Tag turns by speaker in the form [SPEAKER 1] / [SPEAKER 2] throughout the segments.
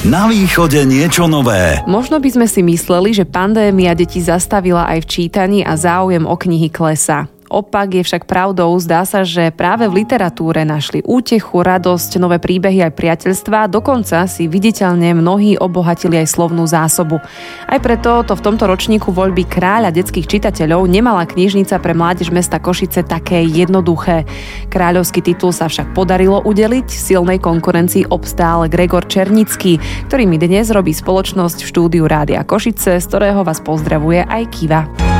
[SPEAKER 1] Na východe niečo nové.
[SPEAKER 2] Možno by sme si mysleli, že pandémia deti zastavila aj v čítaní a záujem o knihy klesa. Opak je však pravdou. Zdá sa, že práve v literatúre našli útechu, radosť, nové príbehy aj priateľstva. Dokonca si viditeľne mnohí obohatili aj slovnú zásobu. Aj preto to v tomto ročníku voľby kráľa detských čitateľov nemala knižnica pre mládež mesta Košice také jednoduché. Kráľovský titul sa však podarilo udeliť. Silnej konkurencii obstál Gregor Černický, ktorý mi dnes robí spoločnosť v štúdiu Rádia Košice, z ktorého vás pozdravuje aj Kiva.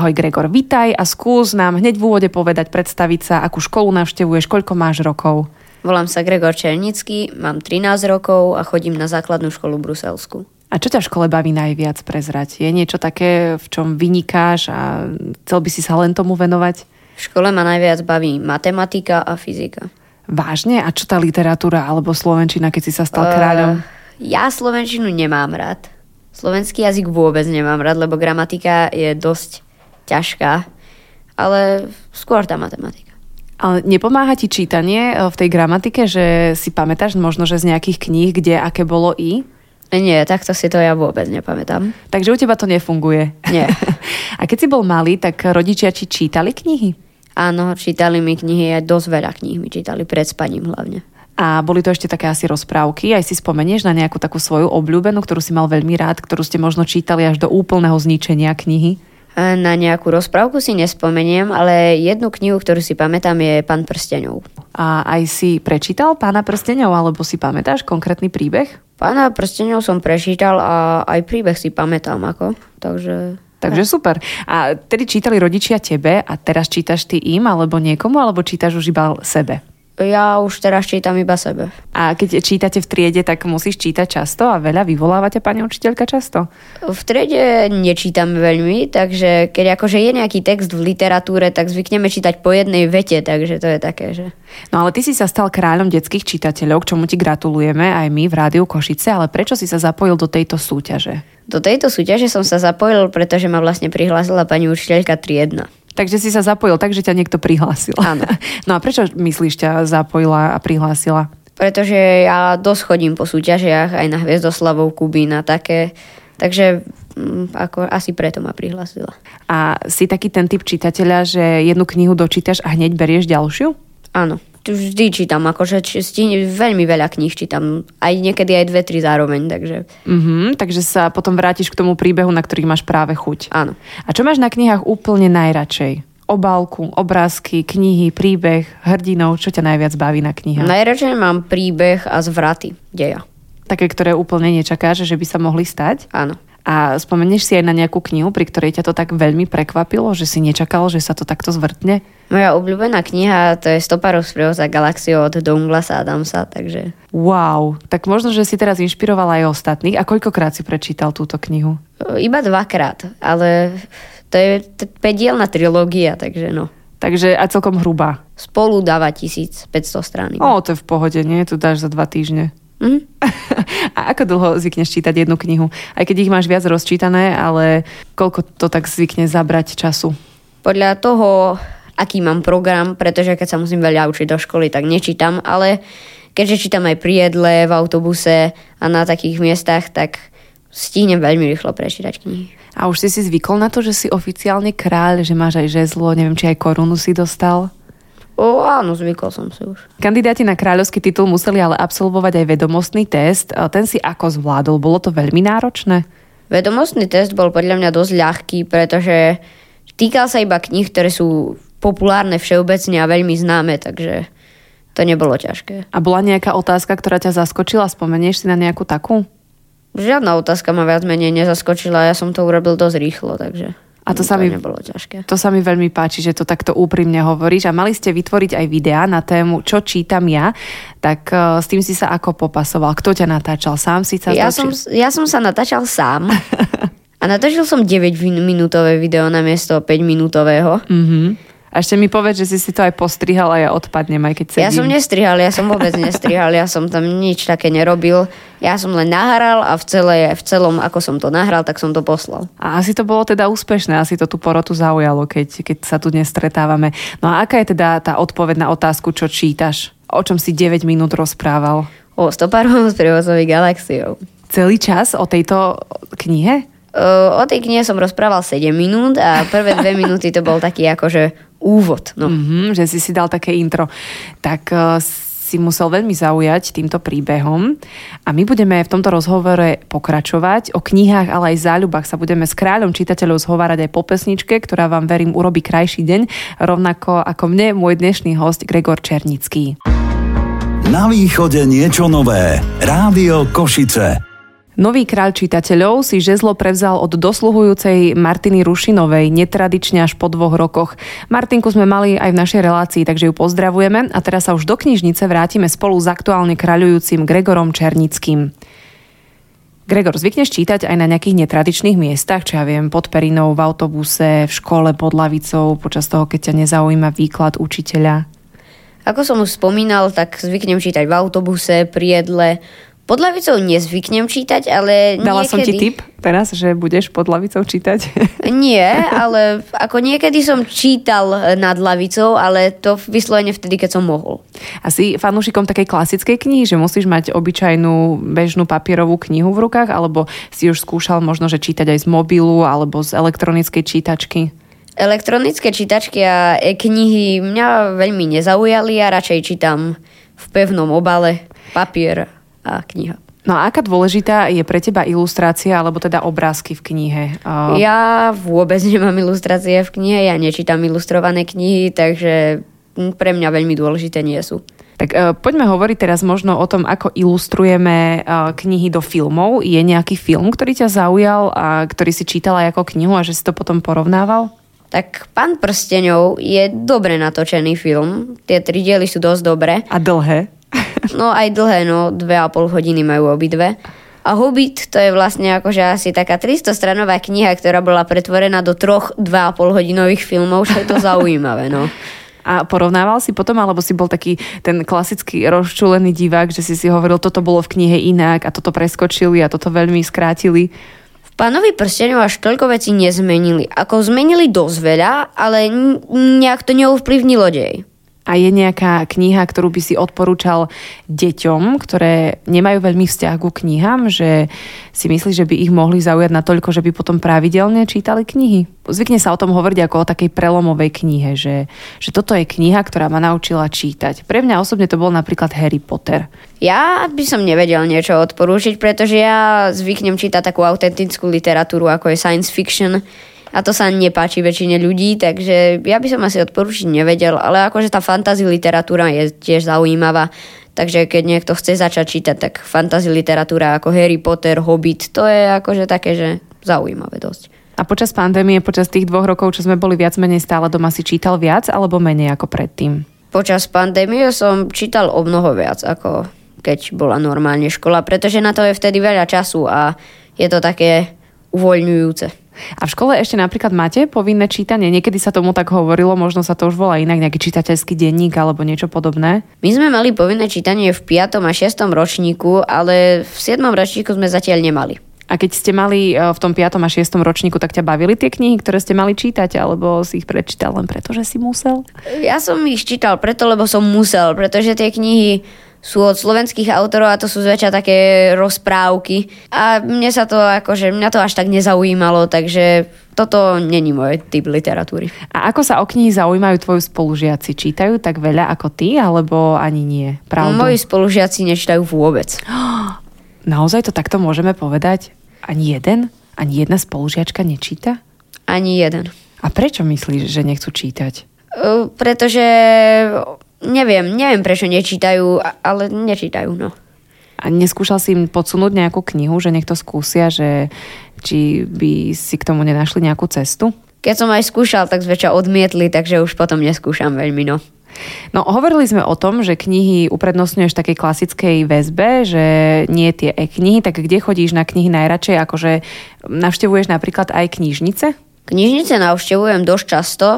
[SPEAKER 2] Ahoj Gregor, vitaj a skús nám hneď v úvode povedať, predstaviť sa, akú školu navštevuješ, koľko máš rokov.
[SPEAKER 3] Volám sa Gregor Černický, mám 13 rokov a chodím na základnú školu Bruselsku.
[SPEAKER 2] A čo ťa v škole baví najviac prezrať? Je niečo také, v čom vynikáš a chcel by si sa len tomu venovať?
[SPEAKER 3] V škole ma najviac baví matematika a fyzika.
[SPEAKER 2] Vážne? A čo tá literatúra alebo slovenčina, keď si sa stal uh, kráľom?
[SPEAKER 3] Ja slovenčinu nemám rád. Slovenský jazyk vôbec nemám rád, lebo gramatika je dosť ťažká, ale skôr tá matematika.
[SPEAKER 2] Ale nepomáha ti čítanie eh, v tej gramatike, že si pamätáš možno, že z nejakých kníh, kde aké bolo i?
[SPEAKER 3] Nie, takto si to ja vôbec nepamätám.
[SPEAKER 2] Takže u teba to nefunguje?
[SPEAKER 3] Nie.
[SPEAKER 2] A keď si bol malý, tak rodičia ti čítali knihy?
[SPEAKER 3] Áno, čítali mi knihy, aj dosť veľa kníh mi čítali pred spaním hlavne.
[SPEAKER 2] A boli to ešte také asi rozprávky, aj si spomenieš na nejakú takú svoju obľúbenú, ktorú si mal veľmi rád, ktorú ste možno čítali až do úplného zničenia knihy?
[SPEAKER 3] Na nejakú rozprávku si nespomeniem, ale jednu knihu, ktorú si pamätám, je Pán prstenov.
[SPEAKER 2] A aj si prečítal Pána prstenov, alebo si pamätáš konkrétny príbeh?
[SPEAKER 3] Pána prstenov som prečítal a aj príbeh si pamätám ako, takže...
[SPEAKER 2] Takže super. A tedy čítali rodičia tebe a teraz čítaš ty im alebo niekomu, alebo čítaš už iba sebe?
[SPEAKER 3] Ja už teraz čítam iba sebe.
[SPEAKER 2] A keď čítate v triede, tak musíš čítať často a veľa vyvolávate pani učiteľka často?
[SPEAKER 3] V triede nečítam veľmi, takže keď akože je nejaký text v literatúre, tak zvykneme čítať po jednej vete, takže to je také, že...
[SPEAKER 2] No ale ty si sa stal kráľom detských čitateľov, k čomu ti gratulujeme aj my v Rádiu Košice, ale prečo si sa zapojil do tejto súťaže?
[SPEAKER 3] Do tejto súťaže som sa zapojil, pretože ma vlastne prihlásila pani učiteľka triedna.
[SPEAKER 2] Takže si sa zapojil tak, že ťa niekto prihlásil.
[SPEAKER 3] Áno.
[SPEAKER 2] No a prečo myslíš ťa zapojila a prihlásila?
[SPEAKER 3] Pretože ja dosť chodím po súťažiach aj na Hviezdoslavov, Kubín a také. Takže mm, ako, asi preto ma prihlásila.
[SPEAKER 2] A si taký ten typ čitateľa, že jednu knihu dočítaš a hneď berieš ďalšiu?
[SPEAKER 3] Áno vždy čítam, akože stihne, veľmi veľa kníh čítam, aj niekedy aj dve, tri zároveň, takže...
[SPEAKER 2] Mm-hmm, takže sa potom vrátiš k tomu príbehu, na ktorých máš práve chuť.
[SPEAKER 3] Áno.
[SPEAKER 2] A čo máš na knihách úplne najradšej? Obálku, obrázky, knihy, príbeh, hrdinov, čo ťa najviac baví na knihách?
[SPEAKER 3] Najradšej mám príbeh a zvraty deja.
[SPEAKER 2] Také, ktoré úplne nečakáš, že by sa mohli stať?
[SPEAKER 3] Áno.
[SPEAKER 2] A spomenieš si aj na nejakú knihu, pri ktorej ťa to tak veľmi prekvapilo, že si nečakal, že sa to takto zvrtne?
[SPEAKER 3] Moja obľúbená kniha to je Stoparov sprievo za galaxiu od Douglasa Adamsa, takže...
[SPEAKER 2] Wow, tak možno, že si teraz inšpirovala aj ostatných. A koľkokrát si prečítal túto knihu?
[SPEAKER 3] Iba dvakrát, ale to je pedielna trilógia, takže no.
[SPEAKER 2] Takže a celkom hrubá.
[SPEAKER 3] Spolu dáva 1500 strán.
[SPEAKER 2] O, to je v pohode, nie? Tu dáš za dva týždne. Mm. A ako dlho zvykneš čítať jednu knihu? Aj keď ich máš viac rozčítané, ale koľko to tak zvykne zabrať času?
[SPEAKER 3] Podľa toho, aký mám program, pretože keď sa musím veľa učiť do školy, tak nečítam, ale keďže čítam aj pri jedle, v autobuse a na takých miestach, tak stihnem veľmi rýchlo prečítať knihy.
[SPEAKER 2] A už si si zvykol na to, že si oficiálne kráľ, že máš aj žezlo, neviem, či aj korunu si dostal?
[SPEAKER 3] O, áno, zvykol som si už.
[SPEAKER 2] Kandidáti na kráľovský titul museli ale absolvovať aj vedomostný test. Ten si ako zvládol? Bolo to veľmi náročné?
[SPEAKER 3] Vedomostný test bol podľa mňa dosť ľahký, pretože týkal sa iba kníh, ktoré sú populárne všeobecne a veľmi známe, takže to nebolo ťažké.
[SPEAKER 2] A bola nejaká otázka, ktorá ťa zaskočila? Spomenieš si na nejakú takú?
[SPEAKER 3] Žiadna otázka ma viac menej nezaskočila, ja som to urobil dosť rýchlo, takže...
[SPEAKER 2] A to, to sa mi,
[SPEAKER 3] nebolo ťažké.
[SPEAKER 2] To sa mi veľmi páči, že to takto úprimne hovoríš. A mali ste vytvoriť aj videá na tému, čo čítam ja. Tak uh, s tým si sa ako popasoval? Kto ťa natáčal? Sám si sa
[SPEAKER 3] ja som, ja som sa natáčal sám. a natáčal som 9-minútové video na miesto 5-minútového.
[SPEAKER 2] Mm-hmm. A ešte mi povedz, že si si to aj postrihal a ja odpadnem, aj keď sedím.
[SPEAKER 3] Ja som nestrihal, ja som vôbec nestrihal, ja som tam nič také nerobil. Ja som len nahral a v, celé, v celom, ako som to nahral, tak som to poslal.
[SPEAKER 2] A asi to bolo teda úspešné, asi to tú porotu zaujalo, keď, keď sa tu dnes stretávame. No a aká je teda tá odpoveď na otázku, čo čítaš? O čom si 9 minút rozprával?
[SPEAKER 3] O stopárovom sprievozovi galaxiou.
[SPEAKER 2] Celý čas o tejto knihe?
[SPEAKER 3] O tej knihe som rozprával 7 minút a prvé dve minúty to bol taký akože úvod. No.
[SPEAKER 2] Mm-hmm, že si si dal také intro. Tak uh, si musel veľmi zaujať týmto príbehom a my budeme v tomto rozhovore pokračovať. O knihách, ale aj záľubách sa budeme s kráľom čitateľov zhovárať aj po pesničke, ktorá vám verím urobí krajší deň, rovnako ako mne môj dnešný host Gregor Černický.
[SPEAKER 1] Na východe niečo nové. Rádio Košice.
[SPEAKER 2] Nový kráľ čitateľov si žezlo prevzal od dosluhujúcej Martiny Rušinovej netradične až po dvoch rokoch. Martinku sme mali aj v našej relácii, takže ju pozdravujeme a teraz sa už do knižnice vrátime spolu s aktuálne kráľujúcim Gregorom Černickým. Gregor, zvykneš čítať aj na nejakých netradičných miestach, čo ja viem, pod perinou, v autobuse, v škole, pod lavicou, počas toho, keď ťa nezaujíma výklad učiteľa?
[SPEAKER 3] Ako som už spomínal, tak zvyknem čítať v autobuse, pri jedle, pod lavicou nezvyknem čítať, ale
[SPEAKER 2] Dala
[SPEAKER 3] niekedy...
[SPEAKER 2] som ti tip teraz, že budeš pod lavicou čítať?
[SPEAKER 3] Nie, ale ako niekedy som čítal nad lavicou, ale to vyslovene vtedy, keď som mohol.
[SPEAKER 2] A si fanúšikom takej klasickej knihy, že musíš mať obyčajnú bežnú papierovú knihu v rukách, alebo si už skúšal možno, že čítať aj z mobilu alebo z elektronickej čítačky?
[SPEAKER 3] Elektronické čítačky a knihy mňa veľmi nezaujali a radšej čítam v pevnom obale papier a kniha.
[SPEAKER 2] No a aká dôležitá je pre teba ilustrácia, alebo teda obrázky v knihe?
[SPEAKER 3] Ja vôbec nemám ilustrácie v knihe, ja nečítam ilustrované knihy, takže pre mňa veľmi dôležité nie sú.
[SPEAKER 2] Tak uh, poďme hovoriť teraz možno o tom, ako ilustrujeme uh, knihy do filmov. Je nejaký film, ktorý ťa zaujal a ktorý si čítala ako knihu a že si to potom porovnával?
[SPEAKER 3] Tak Pán prsteňov je dobre natočený film. Tie tri diely sú dosť dobré.
[SPEAKER 2] A dlhé?
[SPEAKER 3] No aj dlhé, no dve a pol hodiny majú obidve. A Hobbit to je vlastne akože asi taká 300 stranová kniha, ktorá bola pretvorená do troch 2,5 hodinových filmov, čo je to zaujímavé, no.
[SPEAKER 2] A porovnával si potom, alebo si bol taký ten klasický rozčulený divák, že si si hovoril, toto bolo v knihe inak a toto preskočili a toto veľmi skrátili?
[SPEAKER 3] V Pánovi prstenov až toľko vecí nezmenili. Ako zmenili dosť veľa, ale nejak to neovplyvnilo dej.
[SPEAKER 2] A je nejaká kniha, ktorú by si odporúčal deťom, ktoré nemajú veľmi vzťah ku knihám, že si myslíš, že by ich mohli zaujať na toľko, že by potom pravidelne čítali knihy? Zvykne sa o tom hovoriť ako o takej prelomovej knihe, že, že toto je kniha, ktorá ma naučila čítať. Pre mňa osobne to bol napríklad Harry Potter.
[SPEAKER 3] Ja by som nevedel niečo odporúčiť, pretože ja zvyknem čítať takú autentickú literatúru, ako je science fiction a to sa nepáči väčšine ľudí, takže ja by som asi odporúčiť nevedel, ale akože tá fantasy literatúra je tiež zaujímavá, takže keď niekto chce začať čítať, tak fantasy literatúra ako Harry Potter, Hobbit, to je akože také, že zaujímavé dosť.
[SPEAKER 2] A počas pandémie, počas tých dvoch rokov, čo sme boli viac menej stále doma, si čítal viac alebo menej ako predtým?
[SPEAKER 3] Počas pandémie som čítal o mnoho viac ako keď bola normálne škola, pretože na to je vtedy veľa času a je to také uvoľňujúce.
[SPEAKER 2] A v škole ešte napríklad máte povinné čítanie? Niekedy sa tomu tak hovorilo, možno sa to už volá inak, nejaký čitateľský denník alebo niečo podobné?
[SPEAKER 3] My sme mali povinné čítanie v 5. a 6. ročníku, ale v 7. ročníku sme zatiaľ nemali.
[SPEAKER 2] A keď ste mali e, v tom 5. a 6. ročníku, tak ťa bavili tie knihy, ktoré ste mali čítať, alebo si ich prečítal len preto, že si musel?
[SPEAKER 3] Ja som ich čítal preto, lebo som musel, pretože tie knihy sú od slovenských autorov a to sú zväčša také rozprávky. A mne sa to akože, mňa to až tak nezaujímalo, takže toto není môj typ literatúry.
[SPEAKER 2] A ako sa o knihy zaujímajú tvoji spolužiaci? Čítajú tak veľa ako ty, alebo ani nie? Pravdu?
[SPEAKER 3] Moji spolužiaci nečítajú vôbec.
[SPEAKER 2] Naozaj to takto môžeme povedať? Ani jeden? Ani jedna spolužiačka nečíta?
[SPEAKER 3] Ani jeden.
[SPEAKER 2] A prečo myslíš, že nechcú čítať?
[SPEAKER 3] Uh, pretože Neviem, neviem prečo nečítajú, ale nečítajú, no.
[SPEAKER 2] A neskúšal si im podsunúť nejakú knihu, že nech to skúsia, že či by si k tomu nenašli nejakú cestu?
[SPEAKER 3] Keď som aj skúšal, tak zväčša odmietli, takže už potom neskúšam veľmi, no.
[SPEAKER 2] No, hovorili sme o tom, že knihy uprednostňuješ v takej klasickej väzbe, že nie tie e-knihy, tak kde chodíš na knihy najradšej? Akože navštevuješ napríklad aj knižnice?
[SPEAKER 3] Knižnice navštevujem dosť často,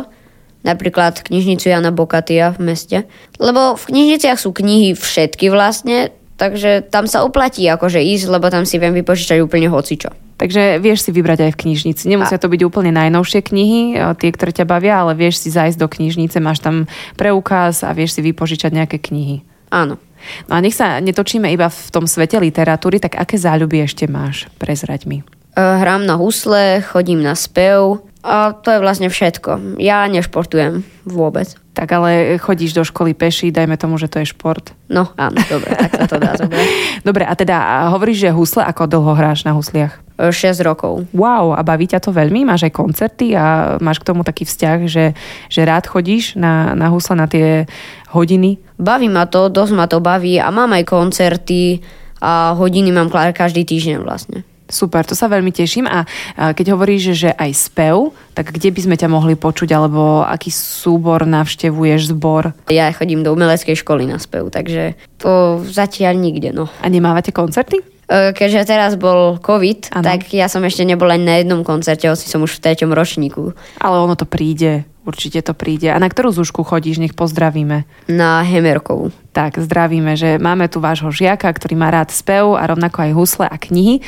[SPEAKER 3] napríklad knižnicu Jana Bokatia v meste. Lebo v knižniciach sú knihy všetky vlastne, takže tam sa oplatí akože ísť, lebo tam si viem vypožičať úplne hocičo.
[SPEAKER 2] Takže vieš si vybrať aj v knižnici. Nemusia to byť úplne najnovšie knihy, e, tie, ktoré ťa bavia, ale vieš si zájsť do knižnice, máš tam preukaz a vieš si vypožičať nejaké knihy.
[SPEAKER 3] Áno.
[SPEAKER 2] No a nech sa netočíme iba v tom svete literatúry, tak aké záľuby ešte máš? Prezrať mi.
[SPEAKER 3] Uh, hrám na husle, chodím na spev a to je vlastne všetko. Ja nešportujem vôbec.
[SPEAKER 2] Tak ale chodíš do školy peši, dajme tomu, že to je šport.
[SPEAKER 3] No áno, dobre, tak sa to dá zobrať.
[SPEAKER 2] dobre, a teda hovoríš, že husle, ako dlho hráš na husliach?
[SPEAKER 3] 6 rokov.
[SPEAKER 2] Wow, a baví ťa to veľmi? Máš aj koncerty a máš k tomu taký vzťah, že, že rád chodíš na, na husle, na tie hodiny?
[SPEAKER 3] Baví ma to, dosť ma to baví a mám aj koncerty a hodiny mám každý týždeň vlastne.
[SPEAKER 2] Super, to sa veľmi teším. A keď hovoríš, že aj spev, tak kde by sme ťa mohli počuť, alebo aký súbor navštevuješ zbor?
[SPEAKER 3] Ja chodím do umeleckej školy na spev, takže to zatiaľ nikde. No.
[SPEAKER 2] A nemávate koncerty?
[SPEAKER 3] E, keďže teraz bol COVID, ano. tak ja som ešte nebol ani na jednom koncerte, hoci som už v treťom ročníku.
[SPEAKER 2] Ale ono to príde. Určite to príde. A na ktorú zúšku chodíš? Nech pozdravíme.
[SPEAKER 3] Na Hemerkovú.
[SPEAKER 2] Tak, zdravíme, že máme tu vášho žiaka, ktorý má rád spev a rovnako aj husle a knihy.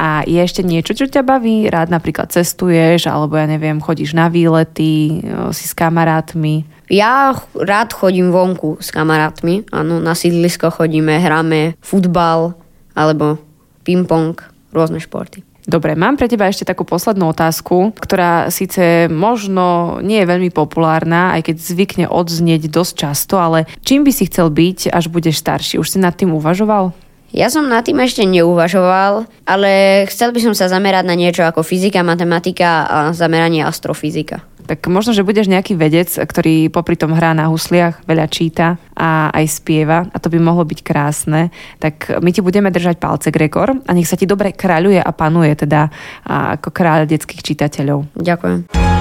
[SPEAKER 2] A je ešte niečo, čo ťa baví? Rád napríklad cestuješ, alebo ja neviem, chodíš na výlety, si s kamarátmi?
[SPEAKER 3] Ja rád chodím vonku s kamarátmi. Áno, na sídlisko chodíme, hráme futbal alebo ping-pong, rôzne športy.
[SPEAKER 2] Dobre, mám pre teba ešte takú poslednú otázku, ktorá síce možno nie je veľmi populárna, aj keď zvykne odznieť dosť často, ale čím by si chcel byť, až budeš starší? Už si nad tým uvažoval?
[SPEAKER 3] Ja som nad tým ešte neuvažoval, ale chcel by som sa zamerať na niečo ako fyzika, matematika a zameranie astrofyzika
[SPEAKER 2] tak možno, že budeš nejaký vedec, ktorý popri tom hrá na husliach, veľa číta a aj spieva a to by mohlo byť krásne. Tak my ti budeme držať palce, Gregor, a nech sa ti dobre kráľuje a panuje teda ako kráľ detských čitateľov.
[SPEAKER 3] Ďakujem.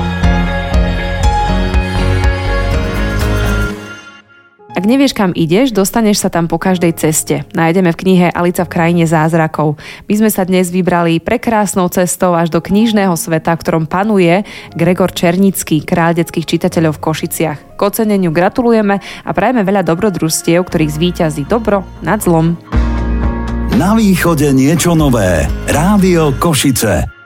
[SPEAKER 2] Ak nevieš, kam ideš, dostaneš sa tam po každej ceste. Nájdeme v knihe Alica v krajine zázrakov. My sme sa dnes vybrali prekrásnou cestou až do knižného sveta, ktorom panuje Gregor Černický, kráľ detských čitateľov v Košiciach. K oceneniu gratulujeme a prajeme veľa dobrodružstiev, ktorých zvíťazí dobro nad zlom.
[SPEAKER 1] Na východe niečo nové. Rádio Košice.